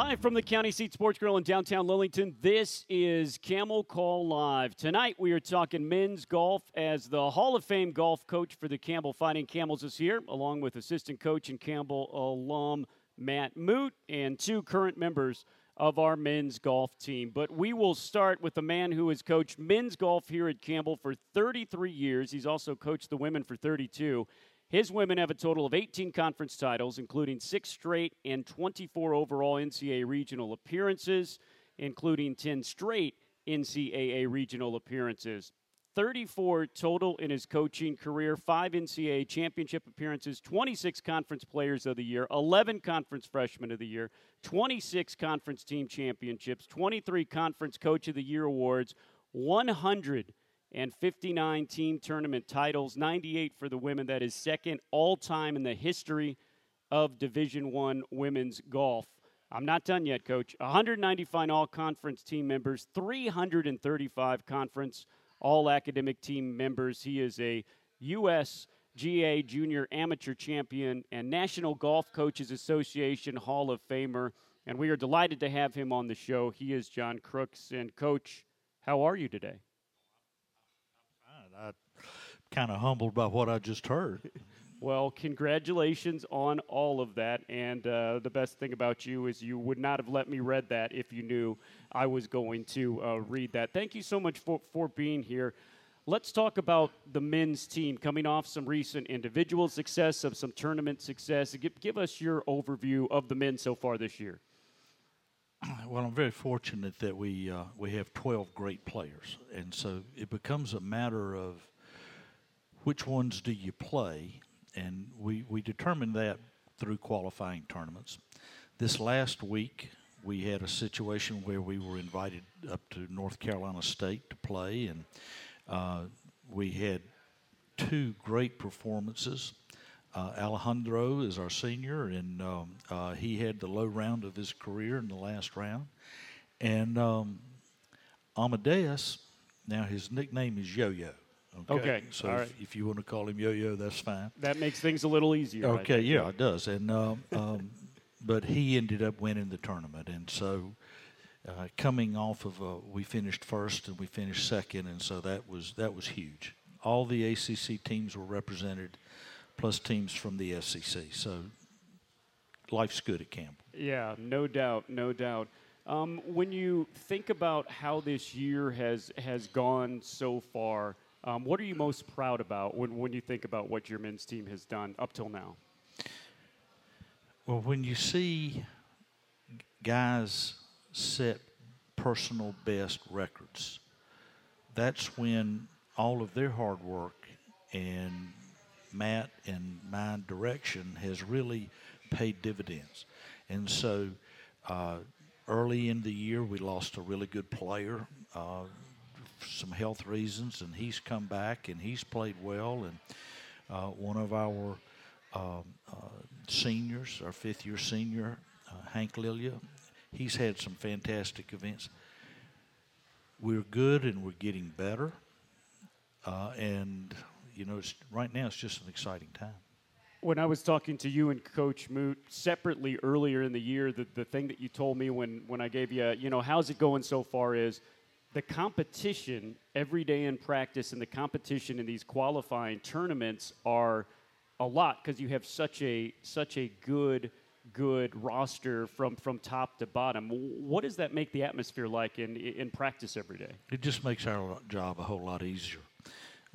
Live from the County Seat Sports Grill in downtown Lillington, this is Camel Call Live. Tonight we are talking men's golf as the Hall of Fame golf coach for the Campbell Fighting Camels is here, along with assistant coach and Campbell alum Matt Moot and two current members of our men's golf team. But we will start with the man who has coached men's golf here at Campbell for 33 years. He's also coached the women for 32. His women have a total of 18 conference titles, including six straight and 24 overall NCAA regional appearances, including 10 straight NCAA regional appearances. 34 total in his coaching career, five NCAA championship appearances, 26 conference players of the year, 11 conference freshmen of the year, 26 conference team championships, 23 conference coach of the year awards, 100 and 59 team tournament titles 98 for the women that is second all time in the history of division 1 women's golf i'm not done yet coach 195 all conference team members 335 conference all academic team members he is a usga Junior Amateur Champion and National Golf Coaches Association Hall of Famer. And we are delighted to have him on the show. He is John Crooks. And, Coach, how are you today? Kind of humbled by what I just heard. Well, congratulations on all of that. And uh, the best thing about you is you would not have let me read that if you knew I was going to uh, read that. Thank you so much for, for being here. Let's talk about the men's team coming off some recent individual success, of some tournament success. Give, give us your overview of the men so far this year. Well, I'm very fortunate that we uh, we have 12 great players, and so it becomes a matter of which ones do you play? And we, we determined that through qualifying tournaments. This last week, we had a situation where we were invited up to North Carolina State to play, and uh, we had two great performances. Uh, Alejandro is our senior, and um, uh, he had the low round of his career in the last round. And um, Amadeus, now his nickname is Yo Yo. Okay. okay. So if, right. if, you want to call him Yo-Yo, that's fine. That makes things a little easier. Okay. Yeah, it does. And um, um, but he ended up winning the tournament, and so. Uh, coming off of uh, we finished first and we finished second, and so that was that was huge. All the ACC teams were represented, plus teams from the SEC. So life's good at Campbell. Yeah, no doubt, no doubt. Um, when you think about how this year has has gone so far, um, what are you most proud about when, when you think about what your men's team has done up till now? Well, when you see guys set personal best records, that's when all of their hard work and Matt and my direction has really paid dividends. And so uh, early in the year, we lost a really good player. Uh, some health reasons, and he's come back and he's played well. And uh, one of our um, uh, seniors, our fifth year senior, uh, Hank Lilia, he's had some fantastic events. We're good and we're getting better. Uh, and, you know, right now it's just an exciting time when I was talking to you and Coach Moot separately earlier in the year, the, the thing that you told me when, when I gave you, you know, how's it going so far is the competition every day in practice and the competition in these qualifying tournaments are a lot because you have such a such a good good roster from from top to bottom. What does that make the atmosphere like in in practice every day? It just makes our job a whole lot easier.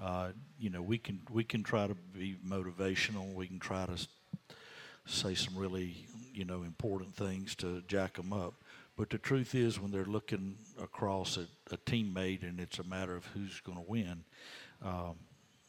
Uh, you know, we can we can try to be motivational. We can try to say some really you know important things to jack them up. But the truth is, when they're looking across at a teammate and it's a matter of who's going to win, um,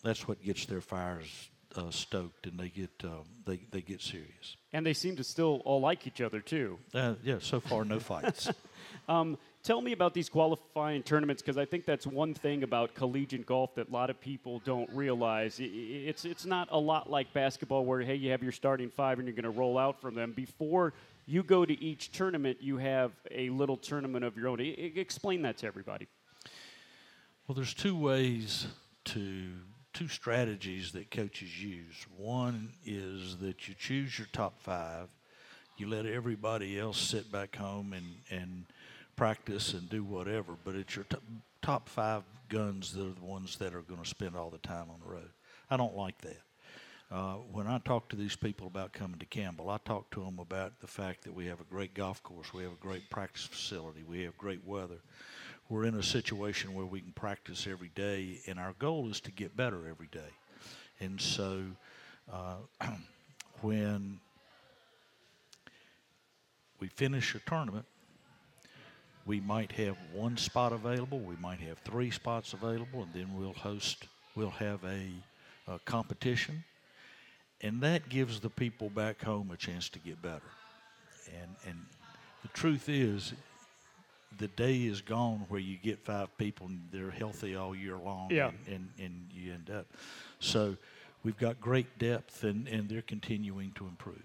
that's what gets their fires uh, stoked and they get um, they they get serious. And they seem to still all like each other too. Uh, yeah, so far no fights. um, tell me about these qualifying tournaments because I think that's one thing about collegiate golf that a lot of people don't realize. It's it's not a lot like basketball where hey you have your starting five and you're going to roll out from them before you go to each tournament, you have a little tournament of your own. I, explain that to everybody. Well, there's two ways to two strategies that coaches use. One is that you choose your top five, you let everybody else sit back home and, and practice and do whatever. But it's your t- top five guns that are the ones that are going to spend all the time on the road. I don't like that. Uh, when I talk to these people about coming to Campbell, I talk to them about the fact that we have a great golf course, we have a great practice facility, we have great weather. We're in a situation where we can practice every day, and our goal is to get better every day. And so, uh, when we finish a tournament, we might have one spot available, we might have three spots available, and then we'll host, we'll have a, a competition and that gives the people back home a chance to get better. And and the truth is, the day is gone where you get five people and they're healthy all year long. Yeah. And, and, and you end up. So we've got great depth and, and they're continuing to improve.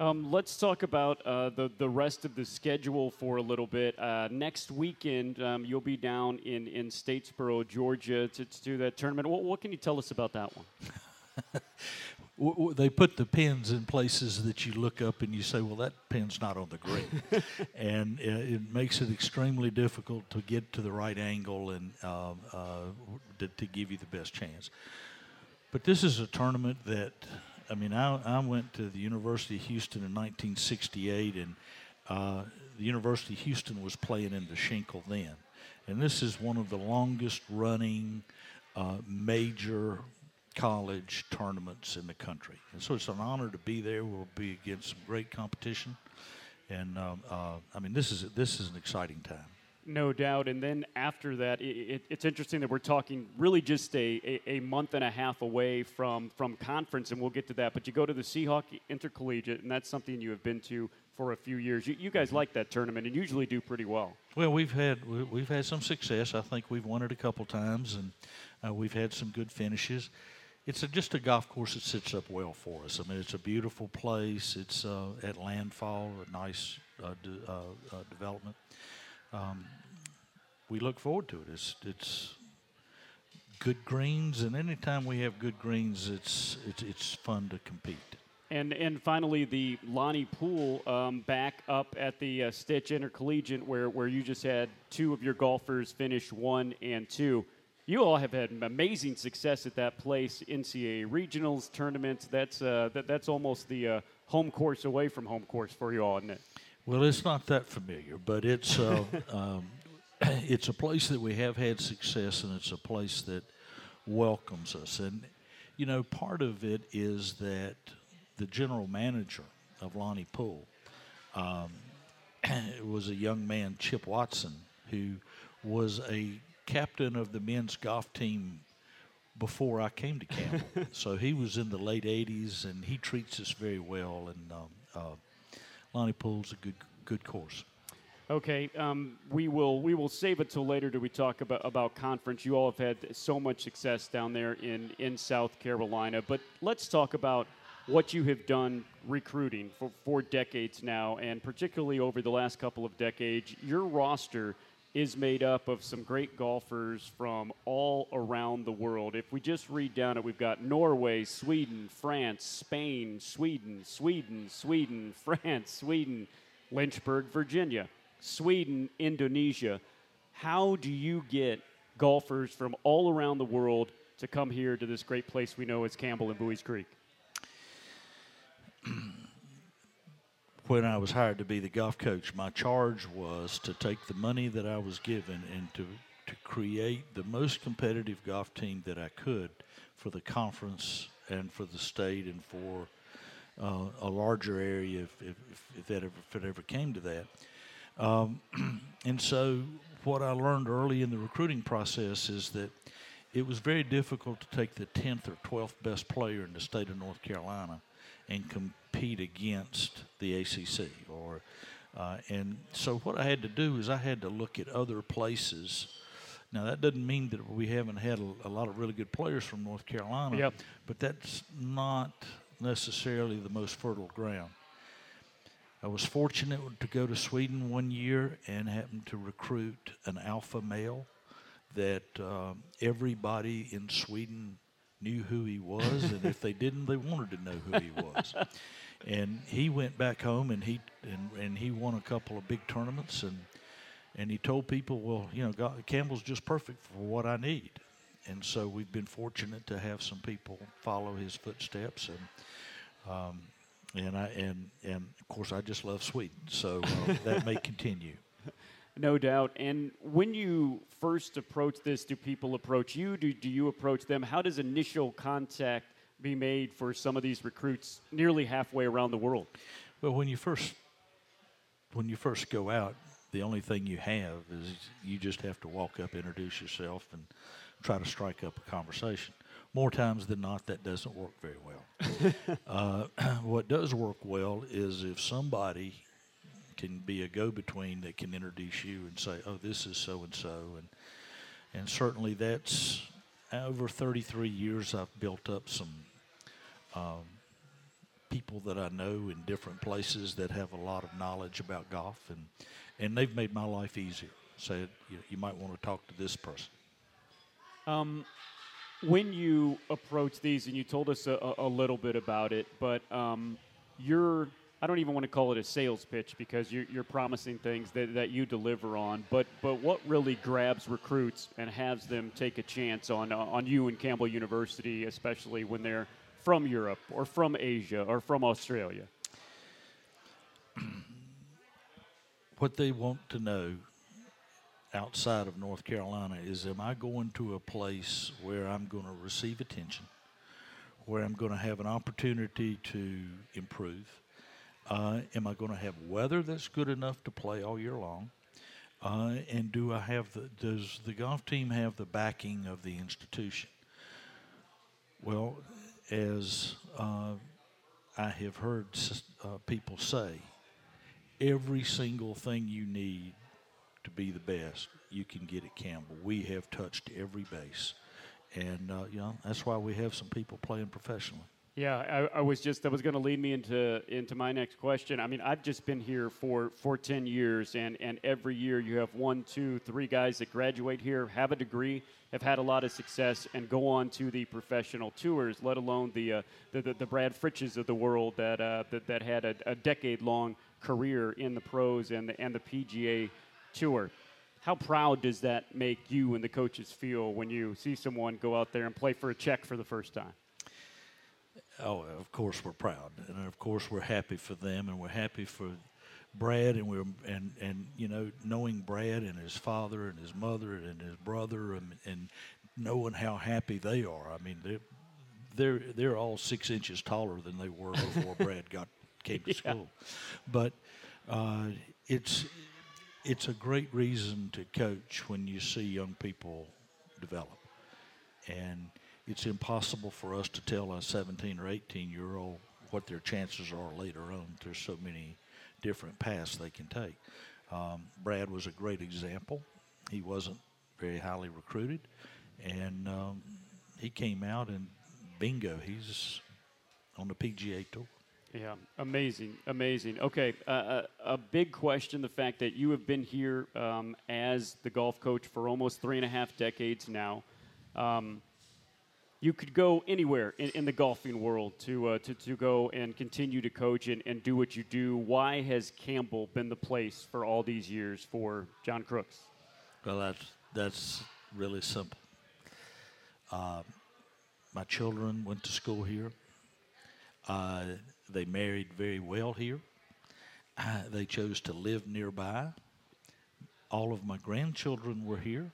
Um, let's talk about uh, the the rest of the schedule for a little bit. Uh, next weekend, um, you'll be down in, in Statesboro, Georgia, to, to do that tournament. What, what can you tell us about that one? w- w- they put the pins in places that you look up and you say, well, that pin's not on the green. and uh, it makes it extremely difficult to get to the right angle and uh, uh, to, to give you the best chance. But this is a tournament that, I mean, I, I went to the University of Houston in 1968, and uh, the University of Houston was playing in the Schenkel then. And this is one of the longest running uh, major college tournaments in the country. And so it's an honor to be there. We'll be against some great competition. And um, uh, I mean, this is, this is an exciting time. No doubt. And then after that, it, it, it's interesting that we're talking really just a, a, a, month and a half away from, from conference, and we'll get to that. But you go to the Seahawk Intercollegiate, and that's something you have been to for a few years. You, you guys mm-hmm. like that tournament and usually do pretty well. Well, we've had we've had some success. I think we've won it a couple times, and uh, we've had some good finishes it's a, just a golf course that sits up well for us. I mean, it's a beautiful place. It's uh, at landfall, a nice uh, uh, uh, development. Um, we look forward to it. It's it's good greens, and anytime we have good greens, it's it's it's fun to compete. And and finally, the Lonnie Poole um, back up at the uh, Stitch Intercollegiate, where where you just had two of your golfers finish one and two you all have had amazing success at that place, NCAA regionals, tournaments. That's uh, that, that's almost the uh, home course away from home course for you all, isn't it? Well, it's not that familiar, but it's uh, um, it's a place that we have had success, and it's a place that welcomes us. And you know, part of it is that the general manager of Lonnie Poole um, was a young man, Chip Watson, who was a captain of the men's golf team before I came to Campbell. so he was in the late 80s, and he treats us very well. And um, uh, Lonnie Poole's a good good course. Okay, um, we will we will save it till later. Do we talk about about conference? You all have had so much success down there in in South Carolina, but let's talk about what you have done recruiting for for decades now, and particularly over the last couple of decades. Your roster is made up of some great golfers from all around the world. If we just read down it, we've got Norway, Sweden, France, Spain, Sweden, Sweden, Sweden, France, Sweden, Lynchburg, Virginia, Sweden, Indonesia. How do you get golfers from all around the world to come here to this great place we know as Campbell and Buies Creek? when I was hired to be the golf coach, my charge was to take the money that I was given and to, to create the most competitive golf team that I could for the conference and for the state and for uh, a larger area if, if, if, that ever, if it ever came to that. Um, and so, what I learned early in the recruiting process is that it was very difficult to take the 10th or 12th best player in the state of North Carolina and compete against the ACC. Or, uh, and so what I had to do is I had to look at other places. Now that doesn't mean that we haven't had a, a lot of really good players from North Carolina, yep. but that's not necessarily the most fertile ground. I was fortunate to go to Sweden one year and happened to recruit an alpha male that uh, everybody in Sweden knew who he was, and if they didn't, they wanted to know who he was. and he went back home and he and, and he won a couple of big tournaments and and he told people, well, you know, God, Campbell's just perfect for what I need. And so we've been fortunate to have some people follow his footsteps and um, and I and and of course I just love Sweden, so uh, that may continue. No doubt. And when you first approach this, do people approach you? Do, do you approach them? How does initial contact be made for some of these recruits nearly halfway around the world? Well, when you first when you first go out, the only thing you have is you just have to walk up, introduce yourself, and try to strike up a conversation. More times than not, that doesn't work very well. uh, what does work well is if somebody can be a go-between that can introduce you and say, "Oh, this is so and so," and and certainly that's over 33 years. I've built up some um, people that I know in different places that have a lot of knowledge about golf, and and they've made my life easier. Said you, you might want to talk to this person. Um, when you approach these, and you told us a, a little bit about it, but um, you're I don't even want to call it a sales pitch because you're, you're promising things that, that you deliver on. But but what really grabs recruits and has them take a chance on uh, on you and Campbell University, especially when they're from Europe or from Asia or from Australia? what they want to know outside of North Carolina is am I going to a place where I'm going to receive attention, where I'm going to have an opportunity to improve? Uh, am I going to have weather that's good enough to play all year long? Uh, and do I have the does the golf team have the backing of the institution? Well, as uh, I have heard uh, people say, every single thing you need to be the best, you can get at Campbell. We have touched every base, and uh, you know that's why we have some people playing professionally. Yeah, I, I, was just that was going to lead me into into my next question. I mean, I've just been here for for ten years, and and every year you have one, two, three guys that graduate here, have a degree, have had a lot of success, and go on to the professional tours. Let alone the uh, the, the, the, Brad Fritsches of the world that uh, that, that had a, a decade long career in the pros and the and the PGA tour. How proud does that make you and the coaches feel when you see someone go out there and play for a check for the first time? Oh, of course we're proud, and of course we're happy for them, and we're happy for Brad, and we're and and you know knowing Brad and his father and his mother and his brother, and, and knowing how happy they are. I mean, they're they're they're all six inches taller than they were before Brad got came to yeah. school, but uh, it's it's a great reason to coach when you see young people develop, and it's impossible for us to tell a 17 or 18 year old what their chances are later on. There's so many different paths they can take. Um, Brad was a great example. He wasn't very highly recruited, and um, he came out and bingo, he's on the PGA Tour. Yeah, amazing, amazing. Okay, uh, a, uh, a, big question the fact that you have been here um, as the golf coach for almost three and a half decades now. Um, you could go anywhere in, in the golfing world to, uh, to, to go and continue to coach and, and do what you do. Why has Campbell been the place for all these years for John Crooks? Well, that's, that's really simple. Uh, my children went to school here. Uh, they married very well here. Uh, they chose to live nearby. All of my grandchildren were here.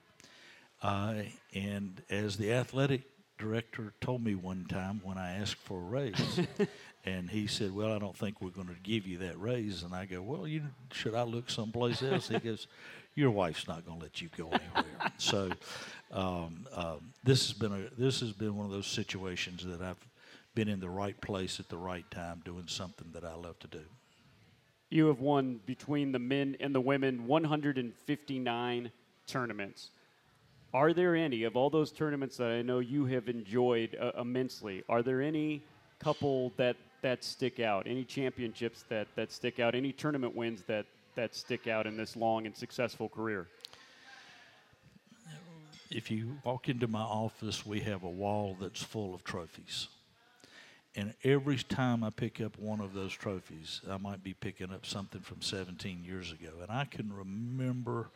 Uh, and as the athletic director told me one time when I asked for a raise, and he said, "Well, I don't think we're going to give you that raise." And I go, "Well, you should I look someplace else?" He goes, "Your wife's not going to let you go anywhere." so um, um, this has been a this has been one of those situations that I've been in the right place at the right time, doing something that I love to do. You have won between the men and the women 159 tournaments. Are there any of all those tournaments that I know you have enjoyed uh, immensely? Are there any couple that that stick out? Any championships that that stick out? Any tournament wins that that stick out in this long and successful career? If you walk into my office, we have a wall that's full of trophies. And every time I pick up one of those trophies, I might be picking up something from 17 years ago. And I can remember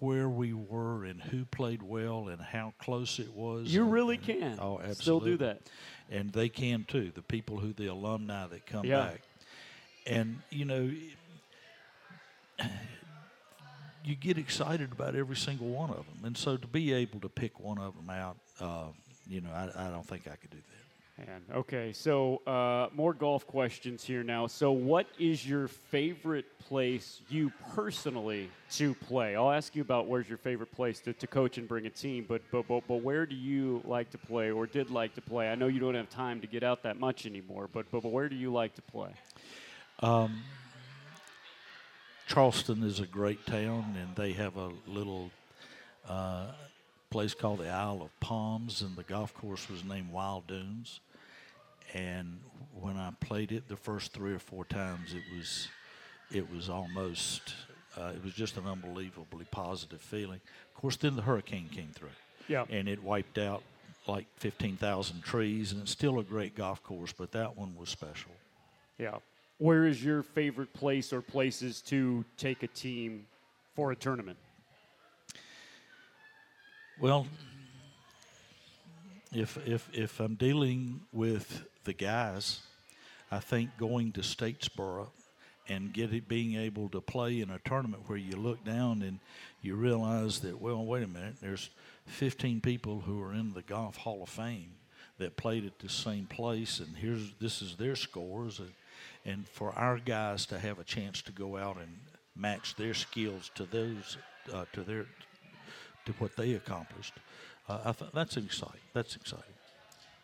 where we were and who played well and how close it was. You and- really and- can. Oh, absolutely. Still do that. And they can too, the people who, the alumni that come Yeah. back. And, you know, you get excited about every single one of them. And so to be able to pick one of them out, uh, you know, I, I don't think I could do that. Man, okay, so uh, more golf questions here now. So, what is your favorite place you personally to play? I'll ask you about where's your favorite place to, to coach and bring a team, but, but but but where do you like to play or did like to play? I know you don't have time to get out that much anymore, but but, but where do you like to play? Charleston is a great town, and they have a little uh, place called the Isle of Palms, and the golf course was named Wild Dunes. And when I played it the first three or four times, it was it was almost uh, it was just an unbelievably positive feeling. Of course, then the hurricane came through, Yeah. and it wiped out like 15,000 trees, and it's still a great golf course, but that one was special. Yeah. Where is your favorite place or places to take a team for a tournament? Well, if if if I'm dealing with the guys, I think going to Statesboro and get it, being able to play in a tournament where you look down and you realize that well, wait a minute, there's 15 people who are in the Golf Hall of Fame that played at the same place, and here's this is their scores, and, and for our guys to have a chance to go out and match their skills to those uh, to their to what they accomplished. Uh, I th- that's exciting. That's exciting.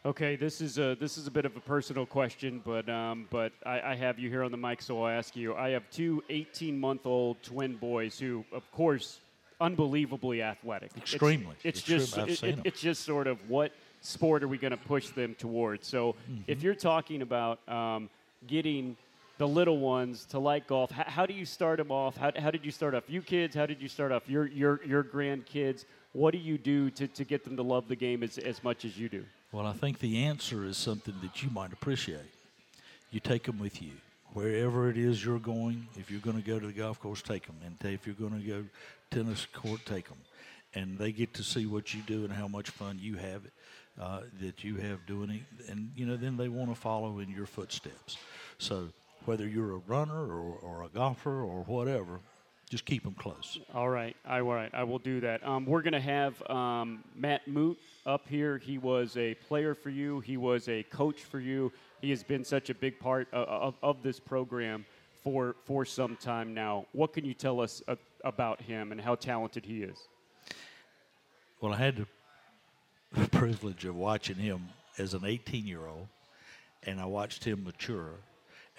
Okay, this is a this is a bit of a personal question, but um, but I, I have you here on the mic, so I'll ask you. I have two 18 month old twin boys who, of course, unbelievably athletic. Extremely. It's, Extreme- just it- it- it's just sort of what sport are we going to push them towards? So Mm-hmm. if you're talking about um, getting the little ones to like golf, how, how do you start them off? How, how did you start off you kids? How did you start off your your your grandkids? What do you do to, to get them to love the game as, as much as you do? Well, I think the answer is something that you might appreciate. You take them with you wherever it is you're going. If you're going to go to the golf course, take them, and if you're going to go tennis court, take them, and they get to see what you do and how much fun you have. Uh, that you have doing it, and you know, then they want to follow in your footsteps. So whether you're a runner or, or a golfer or whatever, just keep them close. All right, I, all right, I will do that. Um, we're going to have um, Matt Moot up here. He was a player for you. He was a coach for you. He has been such a big part of, of, of this program for for some time now. What can you tell us uh, about him and how talented he is? Well, I had the privilege of watching him as an 18 year old, and I watched him mature,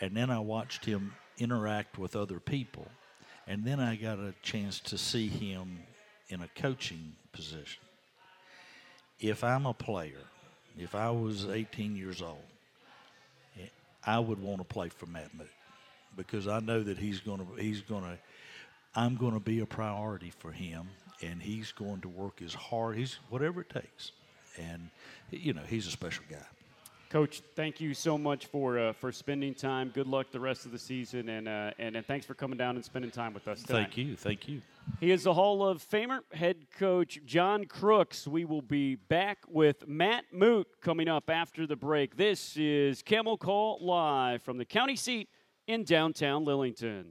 and then I watched him interact with other people, and then I got a chance to see him in a coaching position. If I'm a player, if I was 18 years old, I would want to play for Matt Moot because I know that he's going to he's going to I'm going to be a priority for him, and he's going to work as hard he's whatever it takes, and you know he's a special guy. Coach, thank you so much for uh, for spending time. Good luck the rest of the season, and, uh, and and thanks for coming down and spending time with us tonight. Thank you, thank you. He is the Hall of Famer, head coach John Crooks. We will be back with Matt Moot coming up after the break. This is Camel Call live from the county seat in downtown Lillington.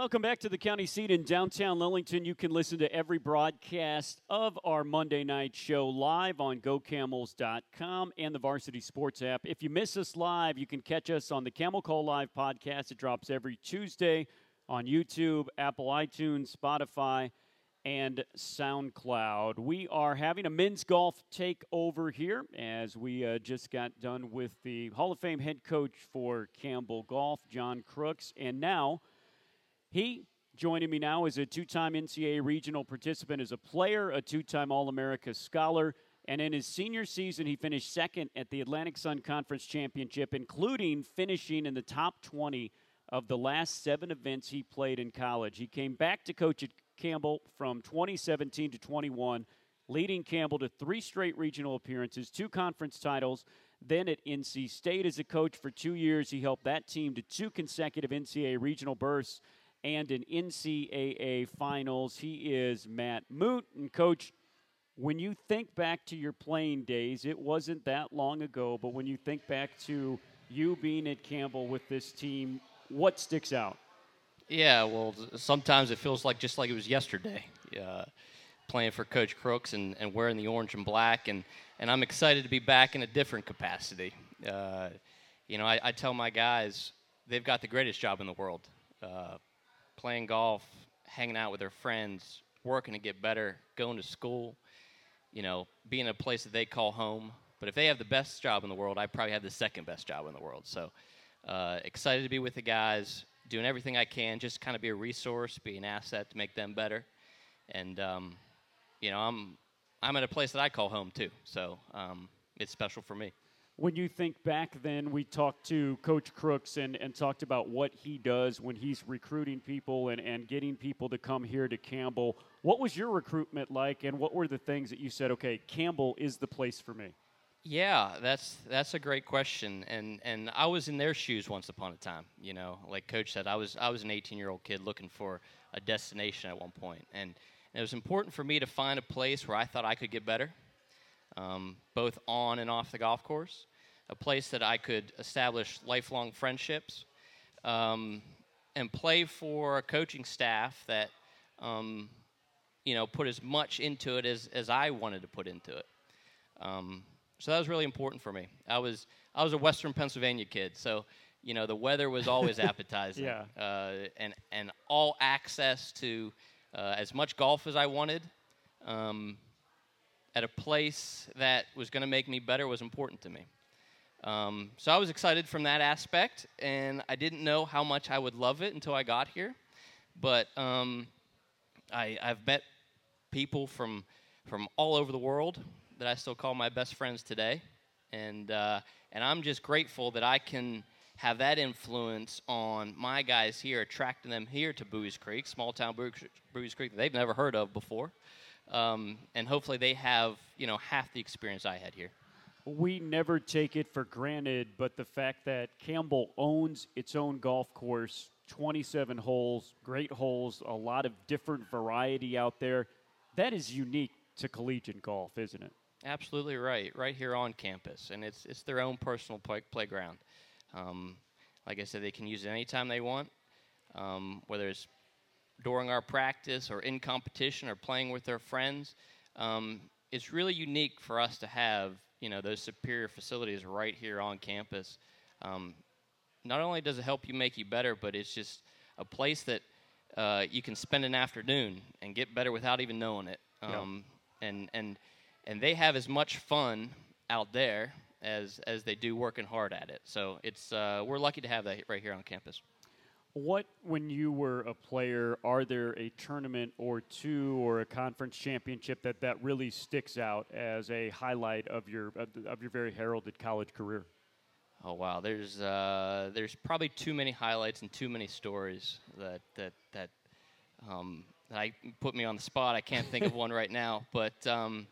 Welcome back to the county seat in downtown Lillington. You can listen to every broadcast of our Monday night show live on gocamels.com and the Varsity Sports app. If you miss us live, you can catch us on the Camel Call Live podcast. It drops every Tuesday on YouTube, Apple iTunes, Spotify, and SoundCloud. We are having a men's golf takeover here as we uh, just got done with the Hall of Fame head coach for Campbell Golf, John Crooks, and now he joining me now is a two time NCAA regional participant as a player, a two time All America scholar, And in his senior season, he finished second at the Atlantic Sun Conference Championship, including finishing in the top 20 of the last seven events he played in college. He came back to coach at Campbell from 2017 to 21, leading Campbell to three straight regional appearances, two conference titles. Then at NC State as a coach for two years, he helped that team to two consecutive NCAA regional bursts and an NCAA finals. He is Matt Moot. And, coach, when you think back to your playing days, it wasn't that long ago, but when you think back to you being at Campbell with this team, what sticks out? Yeah, well, sometimes it feels like just like it was yesterday, uh, playing for Coach Crooks and, and wearing the orange and black, and, and I'm excited to be back in a different capacity. Uh, you know, I, I, tell my guys they've got the greatest job in the world, uh, playing golf, hanging out with their friends, working to get better, going to school you know, being a place that they call home. But if they have the best job in the world, I probably have the second best job in the world. So uh, excited to be with the guys, doing everything I can, just kind of be a resource, be an asset to make them better. And um, you know, I'm I'm at a place that I call home too. So um, it's special for me. When you think back, then we talked to Coach Crooks and, and talked about what he does when he's recruiting people and, and getting people to come here to Campbell. What was your recruitment like, and what were the things that you said, okay, Campbell is the place for me? Yeah, that's that's a great question, and and I was in their shoes once upon a time. You know, like Coach said, I was I was an 18 year old kid looking for a destination at one point, and, and it was important for me to find a place where I thought I could get better, um, both on and off the golf course a place that I could establish lifelong friendships, um, and play for a coaching staff that, um, you know, put as much into it as, as I wanted to put into it. Um, so that was really important for me. I was I was a Western Pennsylvania kid, so you know the weather was always appetizing. yeah. Uh, and and all access to uh, as much golf as I wanted. Um, at a place that was going to make me better was important to me. Um, so I was excited from that aspect, and I didn't know how much I would love it until I got here. But um, I, have met people from from all over the world that I still call my best friends today, and uh, and I'm just grateful that I can have that influence on my guys here, attracting them here to Buies Creek, small town Buies Creek that they've never heard of before, um, and hopefully they have you know half the experience I had here we never take it for granted, but the fact that Campbell owns its own golf course, 27 holes, great holes, a lot of different variety out there, that is unique to collegiate golf, isn't it? Absolutely right, right here on campus, and it's it's their own personal play, playground. Um, like I said, they can use it anytime they want, um, whether it's during our practice or in competition or playing with their friends. Um, it's really unique for us to have you know those superior facilities right here on campus. Um, not only does it help you make you better, but it's just a place that uh, you can spend an afternoon and get better without even knowing it. Um, yeah. And and and they have as much fun out there as as they do working hard at it. So it's uh, we're lucky to have that right here on campus. What, when you were a player, are there a tournament or two or a conference championship that, that really sticks out as a highlight of your of your very heralded college career? Oh wow, there's uh, there's probably too many highlights and too many stories that that that um, that I put me on the spot. I can't think of one right now, but um,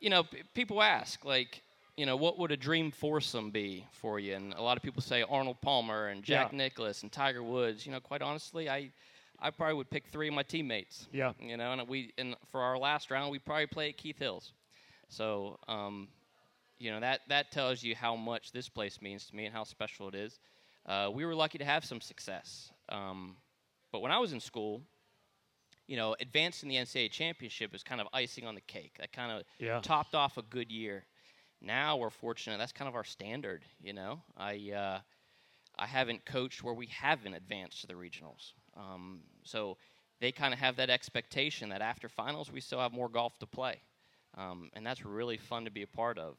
you know, p- people ask like, you know, what would a dream foursome be for you? And a lot of people say Arnold Palmer and Jack yeah. Nicklaus and Tiger Woods. You know, quite honestly, I, I probably would pick three of my teammates. Yeah. You know, and we and for our last round, we probably play at Keith Hills. So, um, you know, that that tells you how much this place means to me and how special it is. Uh, we were lucky to have some success. Um, but when I was in school, you know, advancing the NCAA championship was kind of icing on the cake. That kind of yeah. topped off a good year now we're fortunate. That's kind of our standard. You know, I uh, I haven't coached where we haven't advanced to the regionals. Um, so they kind of have that expectation that after finals we still have more golf to play, um, and that's really fun to be a part of.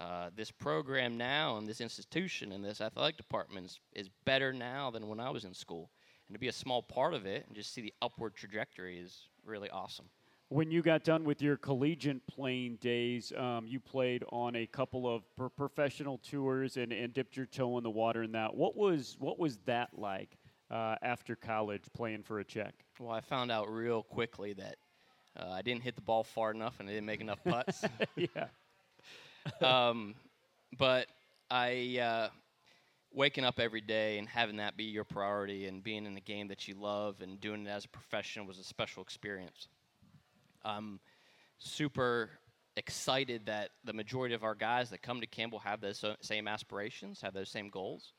Uh, this program now and this institution and this athletic department is, is better now than when I was in school, and to be a small part of it and just see the upward trajectory is really awesome When you got done with your collegiate playing days, um, you played on a couple of pro- professional tours and, and dipped your toe in the water in that. What was what was that like uh, after college playing for a check? Well, I found out real quickly that uh, I didn't hit the ball far enough and I didn't make enough putts. yeah. um, but I uh, waking up every day and having that be your priority and being in the game that you love and doing it as a professional was a special experience. I'm super excited that the majority of our guys that come to Campbell have those same aspirations, have those same goals,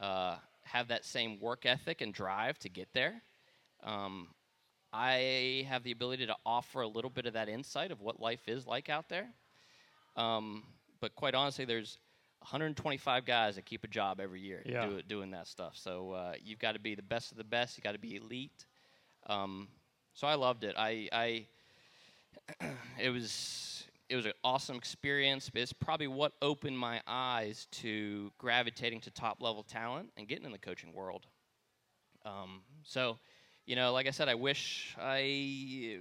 uh, have that same work ethic and drive to get there. Um, I have the ability to offer a little bit of that insight of what life is like out there. Um, but quite honestly, there's 125 guys that keep a job every year yeah. do, doing that stuff. So uh, you've got to be the best of the best. You got to be elite. Um, so I loved it. I, I it was it was an awesome experience. but It's probably what opened my eyes to gravitating to top level talent and getting in the coaching world. Um, so, you know, like I said, I wish I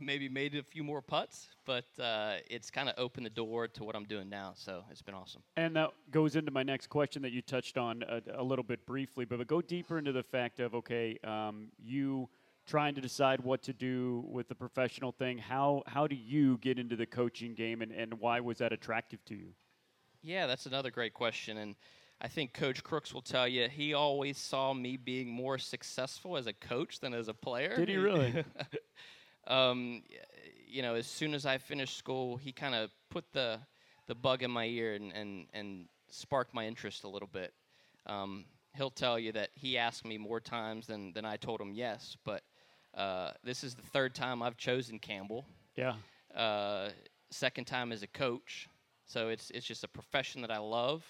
maybe made a few more putts, but uh, it's kind of opened the door to what I'm doing now. So it's been awesome. And that goes into my next question that you touched on a, a little bit briefly, but, but go deeper into the fact of okay, um, you trying to decide what to do with the professional thing. How how do you get into the coaching game, and, and why was that attractive to you? Yeah, that's another great question, and I think Coach Crooks will tell you he always saw me being more successful as a coach than as a player. Did he really? um, you know, as soon as I finished school, he kind of put the the bug in my ear and, and, and sparked my interest a little bit. Um, he'll tell you that he asked me more times than, than I told him yes, but uh, this is the third time I've chosen Campbell. Yeah. Uh, second time as a coach. So it's it's just a profession that I love.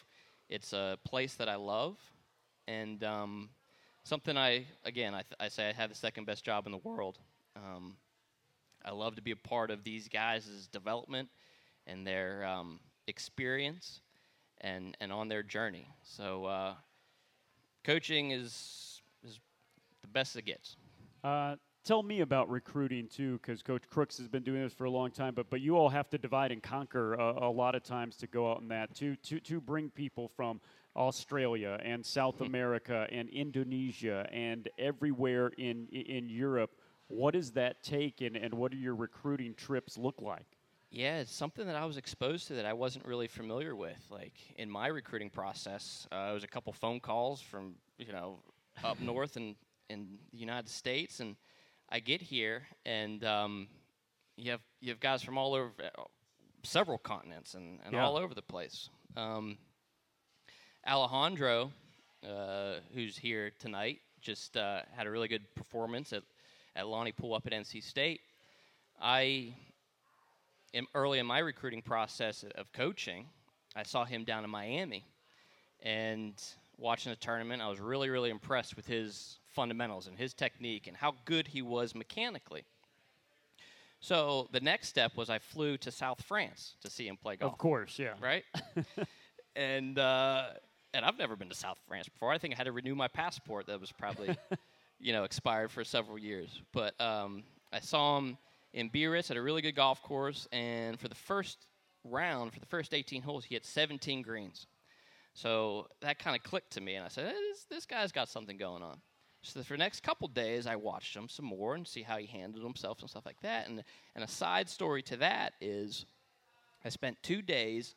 It's a place that I love, and um, something I again I, th- I say I have the second best job in the world. Um, I love to be a part of these guys' development and their um, experience and and on their journey. So uh, coaching is is the best it gets. Uh, tell me about recruiting too, because Coach Crooks has been doing this for a long time. But but you all have to divide and conquer a, a lot of times to go out in that to to to bring people from Australia and South mm-hmm. America and Indonesia and everywhere in in Europe. What does that take, and, and what do your recruiting trips look like? Yeah, it's something that I was exposed to that I wasn't really familiar with. Like in my recruiting process, uh, it was a couple phone calls from you know up north and in the United States, and I get here, and um, you have you have guys from all over, several continents, and, and yeah. all over the place. Um, Alejandro, uh, who's here tonight, just uh, had a really good performance at at Lonnie Poole up at NC State. I am early in my recruiting process of coaching. I saw him down in Miami, and watching the tournament, I was really really impressed with his fundamentals and his technique and how good he was mechanically. So the next step was I flew to South France to see him play golf. Of course, yeah. Right? and uh, and I've never been to South France before. I think I had to renew my passport that was probably, you know, expired for several years. But um, I saw him in Biarritz at a really good golf course, and for the first round, for the first 18 holes, he had 17 greens. So that kind of clicked to me, and I said, this, this guy's got something going on. So for the next couple days, I watched him some more and see how he handled himself and stuff like that. And and a side story to that is, I spent two days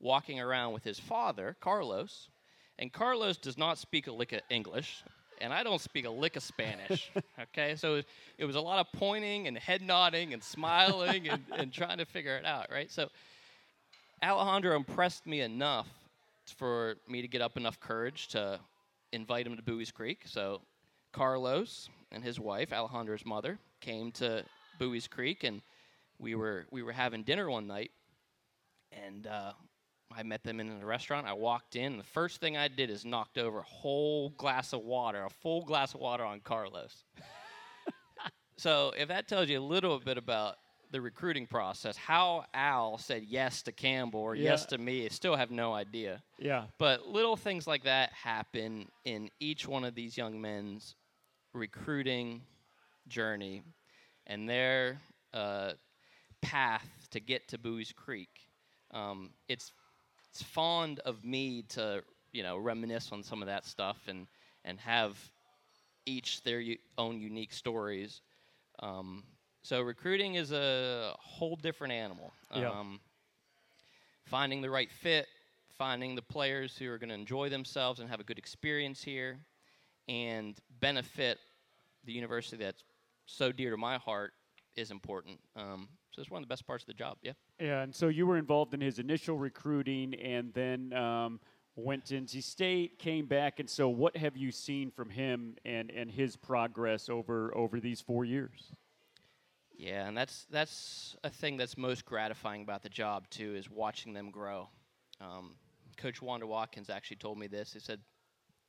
walking around with his father, Carlos, and Carlos does not speak a lick of English, and I don't speak a lick of Spanish. okay, so it was a lot of pointing and head nodding and smiling and, and trying to figure it out. Right, so Alejandro impressed me enough for me to get up enough courage to invite him to Buies Creek. So Carlos and his wife, Alejandro's mother, came to Buies Creek, and we were we were having dinner one night, and uh, I met them in a restaurant. I walked in, and the first thing I did is knocked over a whole glass of water, a full glass of water on Carlos. so if that tells you a little bit about the recruiting process, how Al said yes to Campbell or yeah. yes to me, I still have no idea. Yeah. But little things like that happen in each one of these young men's recruiting journey, and they're uh, path to get to Buies Creek. Um, it's it's fond of me to you know reminisce on some of that stuff and and have each their u- own unique stories. Um, so recruiting is a whole different animal. Yeah. Um, finding the right fit, finding the players who are going to enjoy themselves and have a good experience here, and benefit the university that's so dear to my heart is important. Um, so it's one of the best parts of the job. Yeah. Yeah, and so you were involved in his initial recruiting, and then um, went to NC State, came back, and so what have you seen from him and, and his progress over over these four years? Yeah, and that's that's a thing that's most gratifying about the job too is watching them grow. Um, Coach Wanda Watkins actually told me this. He said,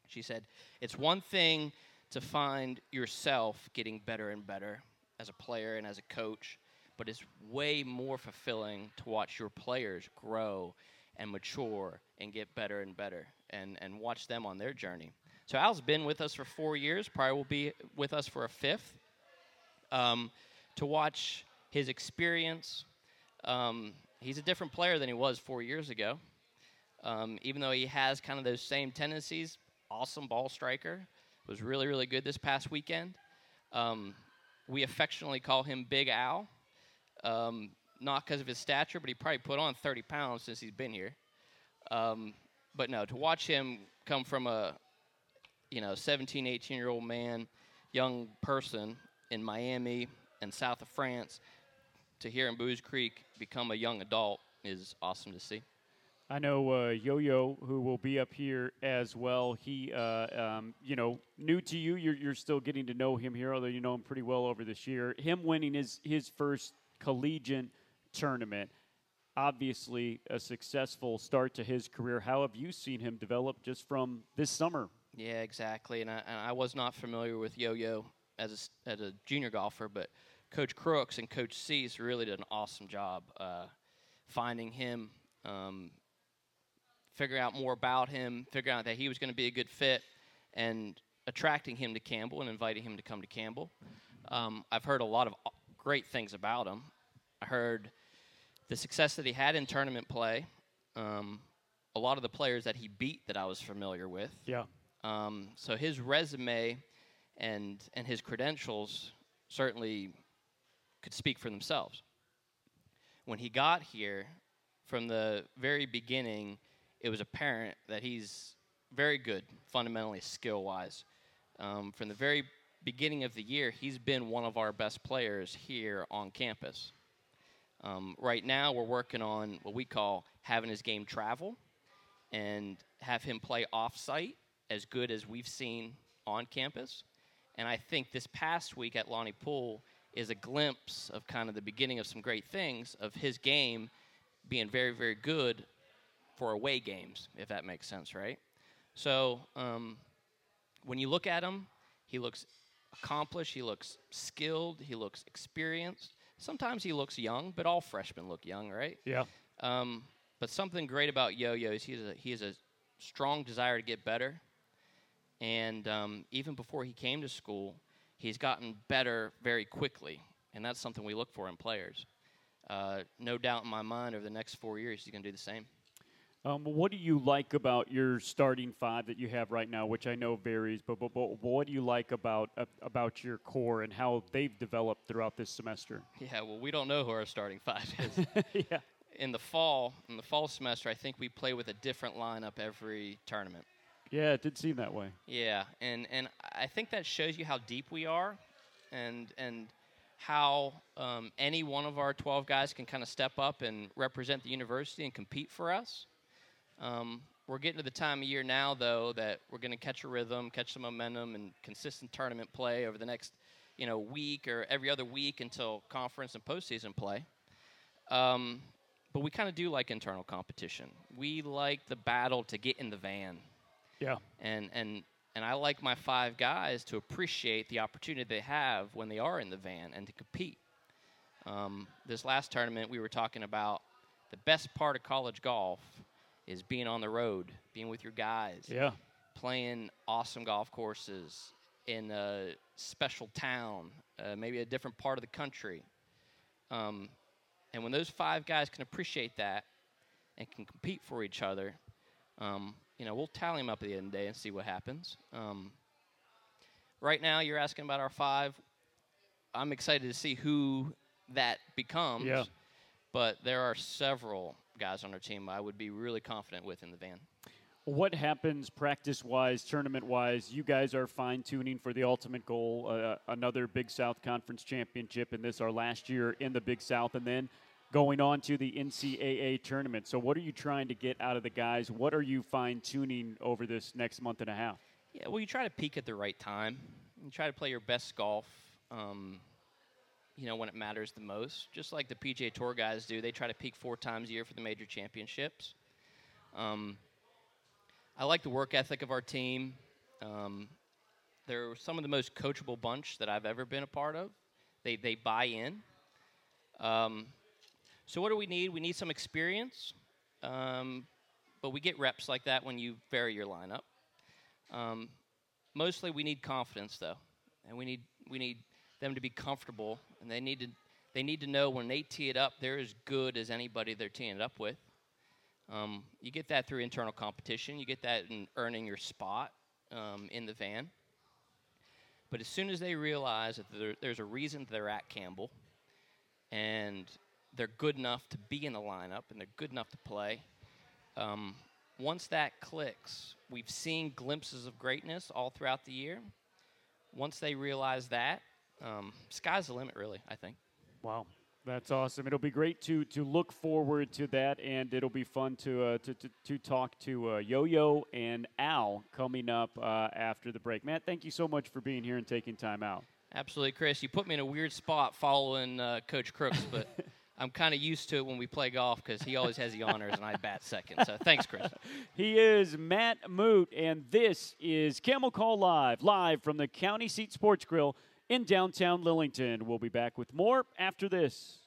she said, it's one thing to find yourself getting better and better as a player and as a coach, but it's way more fulfilling to watch your players grow and mature and get better and better and, and watch them on their journey. So Al's been with us for four years, probably will be with us for a fifth. Um, to watch his experience, um, he's a different player than he was four years ago. Um, even though he has kind of those same tendencies, awesome ball striker, was really, really good this past weekend. Um, we affectionately call him Big Al, um, not because of his stature, but he probably put on 30 pounds since he's been here. Um, but no, to watch him come from a, you know, 17, 18 year old man, young person in Miami and south of France, to here in Buies Creek become a young adult is awesome to see. I know uh, Yo-Yo, who will be up here as well. He, uh, um, you know, new to you. You're, you're still getting to know him here, although you know him pretty well over this year. Him winning his his first collegiate tournament, obviously a successful start to his career. How have you seen him develop just from this summer? Yeah, exactly. And I, and I was not familiar with Yo-Yo as a, as a junior golfer, but Coach Crooks and Coach Cease really did an awesome job uh, finding him, um, figuring out more about him, figuring out that he was going to be a good fit, and attracting him to Campbell and inviting him to come to Campbell. Um, I've heard a lot of great things about him. I heard the success that he had in tournament play. Um, a lot of the players that he beat that I was familiar with. Yeah. Um, so his resume and and his credentials certainly could speak for themselves. When he got here, from the very beginning, it was apparent that he's very good, fundamentally skill wise. Um, from the very beginning of the year, he's been one of our best players here on campus. Um, right now, we're working on what we call having his game travel and have him play off site as good as we've seen on campus. And I think this past week at Lonnie Poole is a glimpse of kind of the beginning of some great things of his game being very, very good for away games, if that makes sense, right? So um, when you look at him, he looks accomplished, he looks skilled, he looks experienced. Sometimes he looks young, but all freshmen look young, right? Yeah. Um, but something great about Yo-Yo is he has a, he has a strong desire to get better. And um, even before he came to school, he's gotten better very quickly. And that's something we look for in players. Uh, no doubt in my mind, over the next four years, he's going to do the same. Um, what do you like about your starting five that you have right now, which I know varies, but, but, but what do you like about uh, about your core and how they've developed throughout this semester? Yeah, well, we don't know who our starting five is. yeah. in the fall, in the fall semester, I think we play with a different lineup every tournament. Yeah, it did seem that way. Yeah, and and I think that shows you how deep we are, and and how um, any one of our 12 guys can kind of step up and represent the university and compete for us. Um, we're getting to the time of year now, though, that we're going to catch a rhythm, catch some momentum, and consistent tournament play over the next, you know, week or every other week until conference and postseason play. Um, but we kind of do like internal competition. We like the battle to get in the van Yeah. and and and I like my five guys to appreciate the opportunity they have when they are in the van and to compete. Um, this last tournament, we were talking about the best part of college golf is being on the road, being with your guys, Yeah. playing awesome golf courses in a special town, uh, maybe a different part of the country. Um, and when those five guys can appreciate that and can compete for each other, um, you know, we'll tally them up at the end of the day and see what happens. Um, right now, you're asking about our five. I'm excited to see who that becomes. Yeah. But there are several guys on our team I would be really confident with in the van. What happens practice wise, tournament wise? You guys are fine tuning for the ultimate goal, uh, another Big South Conference championship, and this our last year in the Big South, and then going on to the NCAA tournament. So, what are you trying to get out of the guys? What are you fine tuning over this next month and a half? Yeah, well, you try to peak at the right time. You try to play your best golf. Um, you know when it matters the most, just like the PGA Tour guys do. They try to peak four times a year for the major championships. Um, I like the work ethic of our team. Um, they're some of the most coachable bunch that I've ever been a part of. They they buy in. Um, so what do we need? We need some experience, um, but we get reps like that when you vary your lineup. Um, mostly, we need confidence though, and we need we need them to be comfortable, and they need to they need to know when they tee it up, they're as good as anybody they're teeing it up with. Um, you get that through internal competition. You get that in earning your spot um, in the van. But as soon as they realize that there, there's a reason they're at Campbell, and they're good enough to be in the lineup, and they're good enough to play, um, once that clicks, we've seen glimpses of greatness all throughout the year. Once they realize that, um, sky's the limit, really. I think. Wow. That's awesome. It'll be great to to look forward to that, and it'll be fun to uh, to, to, to talk to uh, Yo Yo and Al coming up uh, after the break. Matt, thank you so much for being here and taking time out. Absolutely, Chris. You put me in a weird spot following uh, Coach Crooks, but I'm kind of used to it when we play golf because he always has the honors and I bat second. So thanks, Chris. he is Matt Moot, and this is Camel Call Live, live from the County Seat Sports Grill in downtown Lillington. We'll be back with more after this.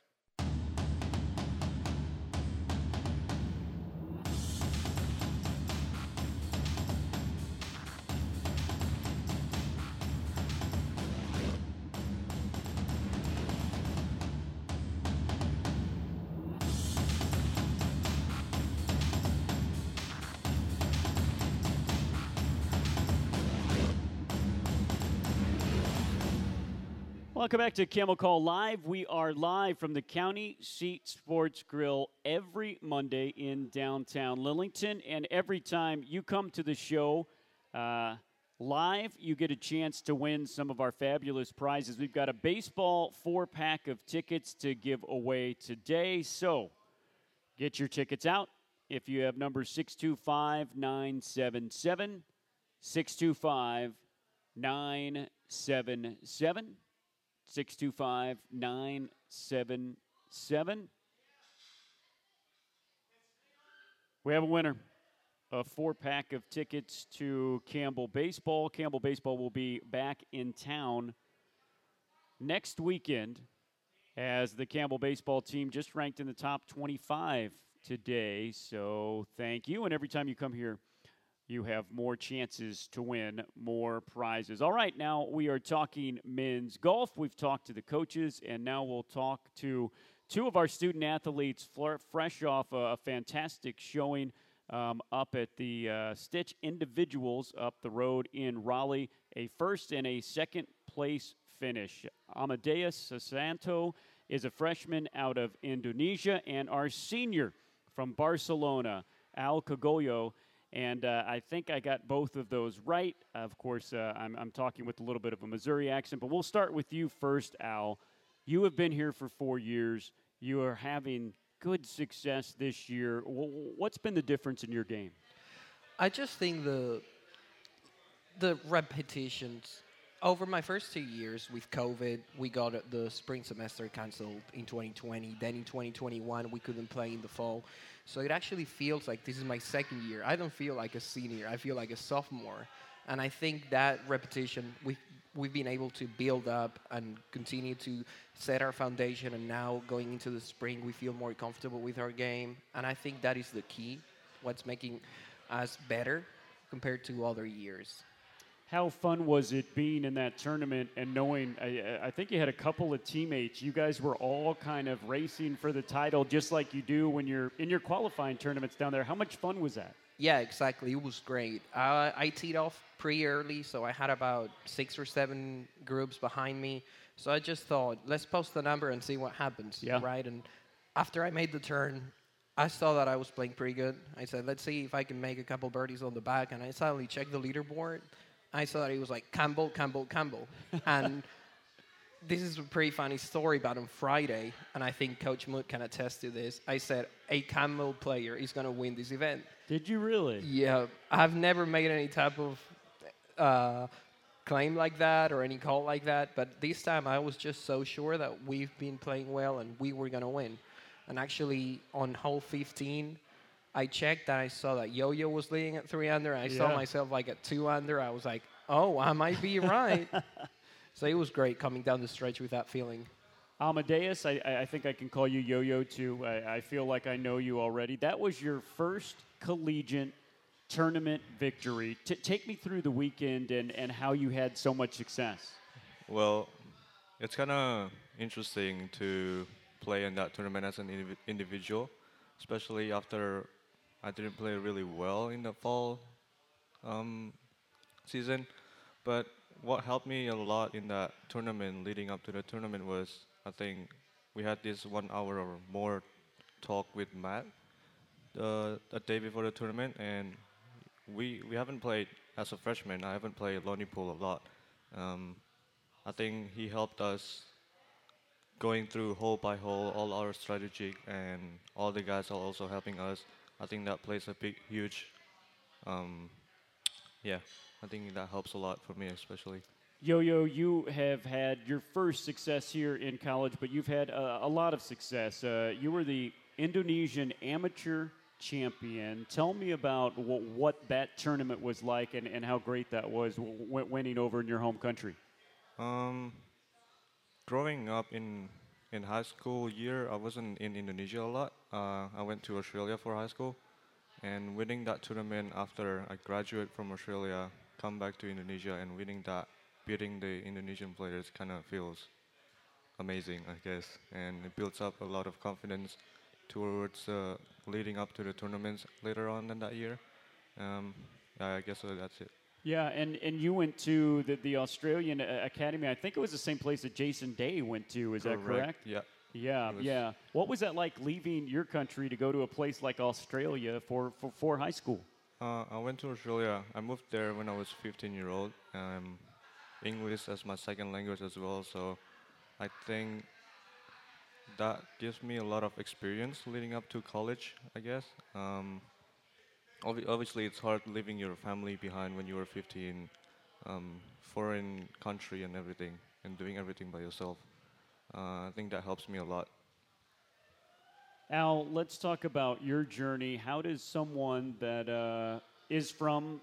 Welcome back to Camel Call Live. We are live from the County Seat Sports Grill every Monday in downtown Lillington. And every time you come to the show uh, live, you get a chance to win some of our fabulous prizes. We've got a baseball four pack of tickets to give away today. So get your tickets out. If you have number 625 977, 625 977. 625 977. We have a winner. A four pack of tickets to Campbell Baseball. Campbell Baseball will be back in town next weekend as the Campbell Baseball team just ranked in the top 25 today. So thank you. And every time you come here, you have more chances to win more prizes. All right, now we are talking men's golf. We've talked to the coaches, and now we'll talk to two of our student athletes fresh off a, fantastic showing um, up at the uh, Stitch Individuals up the road in Raleigh. A first and a second place finish. Amadeus Susanto is a freshman out of Indonesia, and our senior from Barcelona, Al Cagoyo and uh, I think I got both of those right. Of course, uh, I'm, I'm, talking with a little bit of a Missouri accent, but we'll start with you first, Al. You have been here for four years. You are having good success this year. What's been the difference in your game? I just think the the repetitions over my first two years with COVID, we got the spring semester canceled in 2020. Then in 2021, we couldn't play in the fall. So it actually feels like this is my second year. I don't feel like a senior. I feel like a sophomore. And I think that repetition, we we've been able to build up and continue to set our foundation. And now going into the spring, we feel more comfortable with our game. And I think that is the key. What's making us better compared to other years. How fun was it being in that tournament and knowing? I, I think you had a couple of teammates. You guys were all kind of racing for the title, just like you do when you're in your qualifying tournaments down there. How much fun was that? Yeah, exactly. It was great. Uh, I teed off pretty early, so I had about six or seven groups behind me. So I just thought, let's post the number and see what happens, Yeah. right? And after I made the turn, I saw that I was playing pretty good. I said, let's see if I can make a couple birdies on the back. And I suddenly checked the leaderboard. I saw that it was like Campbell, Campbell, Campbell. and this is a pretty funny story, but on Friday, and I think Coach Mood can attest to this, I said, a Campbell player is going to win this event. Did you really? Yeah, I've never made any type of uh, claim like that or any call like that, but this time I was just so sure that we've been playing well and we were going to win. And actually, on hole 15, I checked and I saw that Yo Yo was leading at three under. I saw myself like at two under. I was like, oh, I might be right. so it was great coming down the stretch with that feeling. Amadeus, I, I I think I can call you Yo Yo too. I, I feel like I know you already. That was your first collegiate tournament victory. T- take me through the weekend and, and how you had so much success. Well, it's kind of interesting to play in that tournament as an indiv- individual, especially after I didn't play really well in the fall um, season. But what helped me a lot in that tournament, leading up to the tournament, was I think we had this one hour or more talk with Matt uh, the day before the tournament, and we we haven't played as a freshman. I haven't played Lonnie Poole a lot. Um, I think he helped us going through hole by hole, all our strategy, and all the guys are also helping us. I think that plays a big, huge, um, yeah, I think that helps a lot for me, especially. Yo Yo, you have had your first success here in college, but you've had uh, a lot of success. Uh, you were the Indonesian amateur champion. Tell me about what, what that tournament was like and, and how great that was winning over in your home country. Um, growing up in in high school year, I wasn't in Indonesia a lot. Uh, I went to Australia for high school, and winning that tournament after I graduate from Australia, come back to Indonesia and winning that, beating the Indonesian players, kind of feels amazing, I guess, and it builds up a lot of confidence towards uh, leading up to the tournaments later on in that year. Um, I guess that's it. Yeah, and, and you went to the, the Australian uh, Academy. I think it was the same place that Jason Day went to. Is that correct? Yeah. Yeah, yeah. What was that like leaving your country to go to a place like Australia for, for, for high school? Uh, I went to Australia. I moved there when I was 15 year old. Um, English as my second language as well. So I think that gives me a lot of experience leading up to college. I guess. Um, obviously, it's hard leaving your family behind when you were 15, um, foreign country and everything, and doing everything by yourself. Uh, I think that helps me a lot. Al, let's talk about your journey. How does someone that uh, is from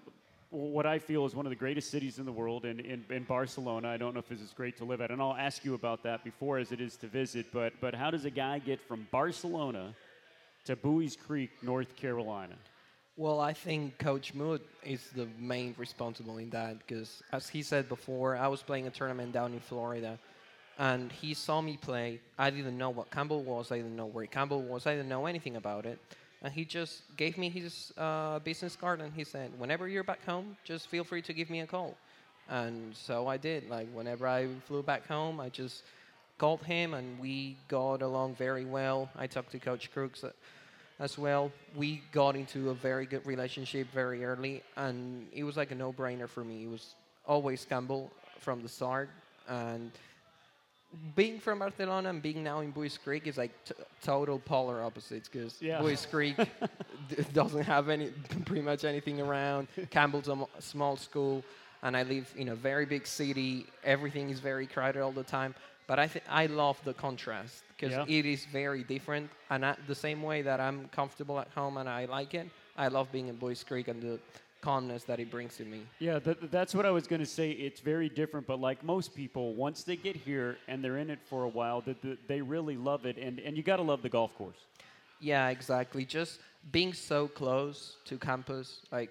what I feel is one of the greatest cities in the world in, in, in Barcelona, I don't know if this is great to live at, and I'll ask you about that before as it is to visit, but, but how does a guy get from Barcelona to Buies Creek, North Carolina? Well, I think Coach Mood is the main responsible in that because, as he said before, I was playing a tournament down in Florida, and he saw me play. I didn't know what Campbell was. I didn't know where Campbell was. I didn't know anything about it, and he just gave me his uh, business card and he said, "Whenever you're back home, just feel free to give me a call." And so I did. Like whenever I flew back home, I just called him, and we got along very well. I talked to Coach Crooks uh, as well. We got into a very good relationship very early, and it was like a no-brainer for me. It was always Campbell from the start, and being from Barcelona and being now in Buies Creek is like t- total polar opposites because Yeah. Buies Creek d- doesn't have any pretty much anything around. Campbell's a small school, and I live in a very big city. Everything is very crowded all the time. But I th- I love the contrast because Yeah. it is very different. And I, the same way that I'm comfortable at home and I like it, I love being in Buies Creek and the calmness that it brings to me. Yeah, that, that's what I was going to say. It's very different, but like most people, once they get here and they're in it for a while, they really love it, and, and you got to love the golf course. Yeah, exactly. Just being so close to campus, like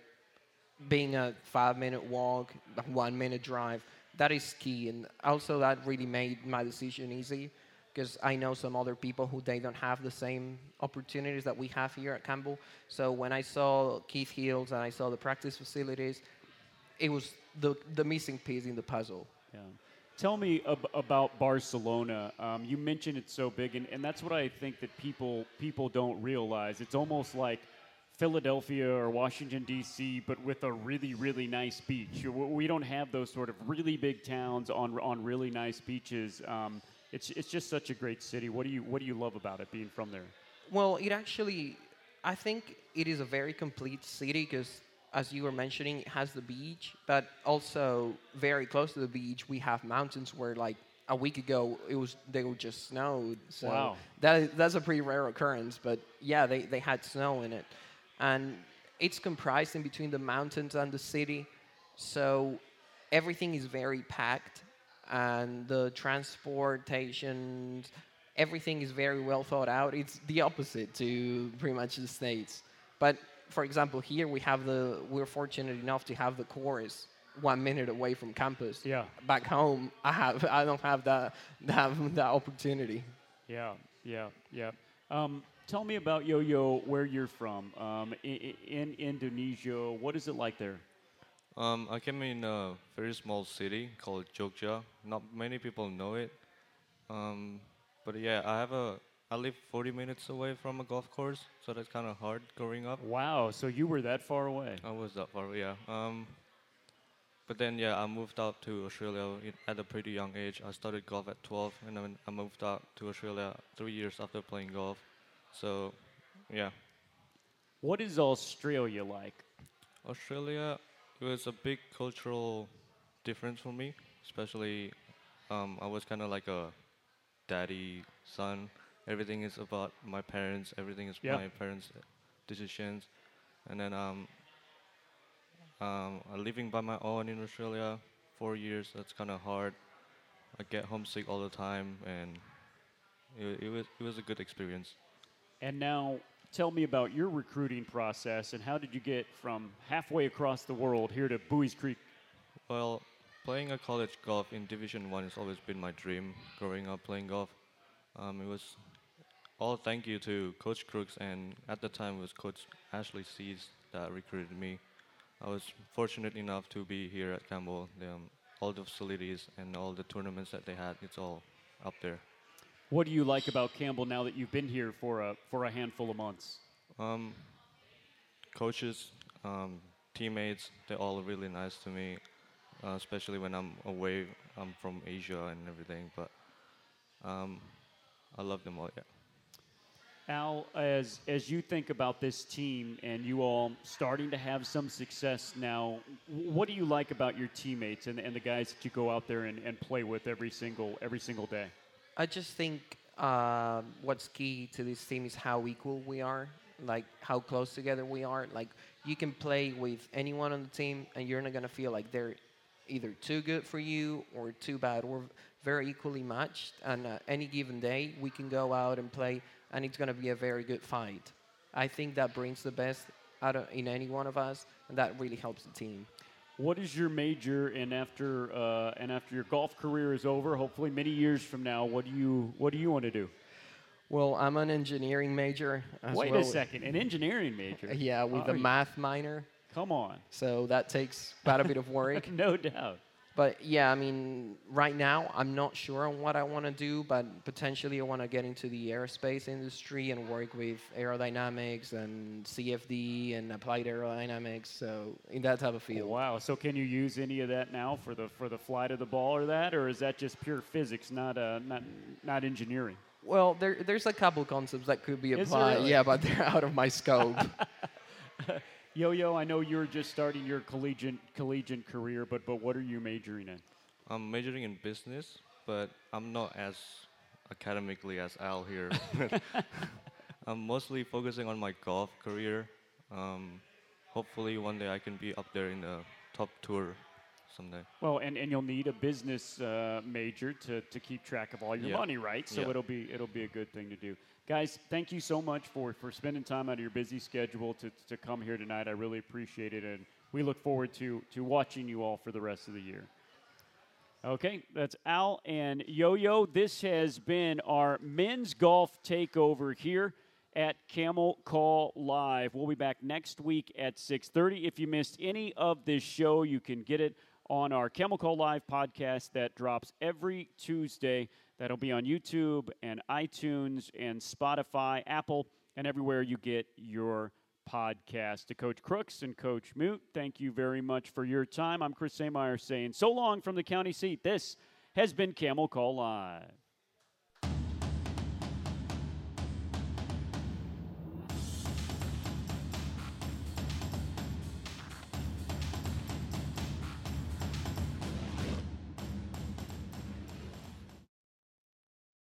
being a five minute walk, one minute drive, that is key. And also, that really made my decision easy because I know some other people who they don't have the same opportunities that we have here at Campbell. So when I saw Keith Hills and I saw the practice facilities, it was the, the missing piece in the puzzle. Yeah. Tell me ab- about Barcelona. Um, you mentioned it's so big, and, and that's what I think that people people don't realize. It's almost like Philadelphia or Washington D.C., but with a really really nice beach. We don't have those sort of really big towns on on really nice beaches. Um, it's it's just such a great city. What do you what do you love about it being from there? Well, it actually, I think it is a very complete city because, as you were mentioning, it has the beach, but also very close to the beach, we have mountains where, like, a week ago it was they were just snowed. So Wow. that that's a pretty rare occurrence. But yeah, they, they had snow in it, and it's comprised in between the mountains and the city, so everything is very packed, and the transportation, everything is very well thought out. It's the opposite to pretty much the states. But for example, here we have the we're fortunate enough to have the chorus one minute away from campus. Yeah. Back home, I have I don't have that that, that opportunity. Yeah, yeah, yeah. Um, tell me about Yo-Yo, where you're from. Um, in, in Indonesia, what is it like there? Um, I came in a very small city called Jogja. Not many people know it. Um, but yeah, I have a. I live 40 minutes away from a golf course, so that's kind of hard growing up. Wow, so you were that far away. I was that far, yeah. Um, but then yeah, I moved out to Australia at a pretty young age. I started golf at 12, and then I moved out to Australia three years after playing golf. So, yeah, What is Australia like? Australia it was a big cultural difference for me, especially um, I was kind of like a daddy son. Everything is about my parents. Everything is Yeah. my parents' decisions, and then um, um, living by my own in Australia. Four years. That's kind of hard. I get homesick all the time, and it, it was it was a good experience. And now, tell me about your recruiting process and how did you get from halfway across the world here to Buies Creek? Well, playing a college golf in Division One has always been my dream. Growing up playing golf, um, it was all thank you to Coach Crooks and at the time it was Coach Ashley Sees that recruited me. I was fortunate enough to be here at Campbell. Um, all the facilities and all the tournaments that they had, it's all up there. What do you like about Campbell now that you've been here for a for a handful of months? Um, coaches, um, teammates, they're all really nice to me, uh, especially when I'm away. I'm from Asia and everything, but um, I love them all. Yeah. Al, as as you think about this team and you all starting to have some success now, what do you like about your teammates and, and the guys that you go out there and, and play with every single every single day? I just think uh, what's key to this team is how equal we are, like how close together we are. Like you can play with anyone on the team, and you're not gonna feel like they're either too good for you or too bad. We're very equally matched, and uh, any given day we can go out and play, and it's gonna be a very good fight. I think that brings the best out of in any one of us, and that really helps the team. What is your major, and after uh, and after your golf career is over, hopefully many years from now, what do you what do you want to do? Well, I'm an engineering major. As Wait well. a second, an engineering major. Yeah, with Are a math minor. Come on, So that takes quite a bit of work. no doubt. But yeah, I mean, right now I'm not sure on what I want to do, but potentially I want to get into the aerospace industry and work with aerodynamics and CFD and applied aerodynamics. So in that type of field. Wow. So can you use any of that now for the for the flight of the ball or that, or is that just pure physics, not uh, not not engineering? Well, there, there's a couple concepts that could be applied. really? Yeah, but they're out of my scope. Yo yo, I know you're just starting your collegiate collegiate career, but but what are you majoring in? I'm majoring in business, but I'm not as academically as Al here. I'm mostly focusing on my golf career. Um, hopefully, one day I can be up there in the top tour someday. Well, and, and you'll need a business uh, major to, to keep track of all your Yeah. money, right? So Yeah. it'll be it'll be a good thing to do. Guys, thank you so much for, for spending time out of your busy schedule to, to come here tonight. I really appreciate it, and we look forward to to watching you all for the rest of the year. Okay, that's Al and Yo Yo. This has been our men's golf takeover here at Camel Call Live. We'll be back next week at 6:30. If you missed any of this show, you can get it on our Call Live podcast that drops every Tuesday. That'll be on YouTube and iTunes and Spotify, Apple, and everywhere you get your podcast. To Coach Crooks and Coach Moot, thank you very much for your time. I'm Chris Sameyer saying so long from the county seat. This has been Camel Call Live.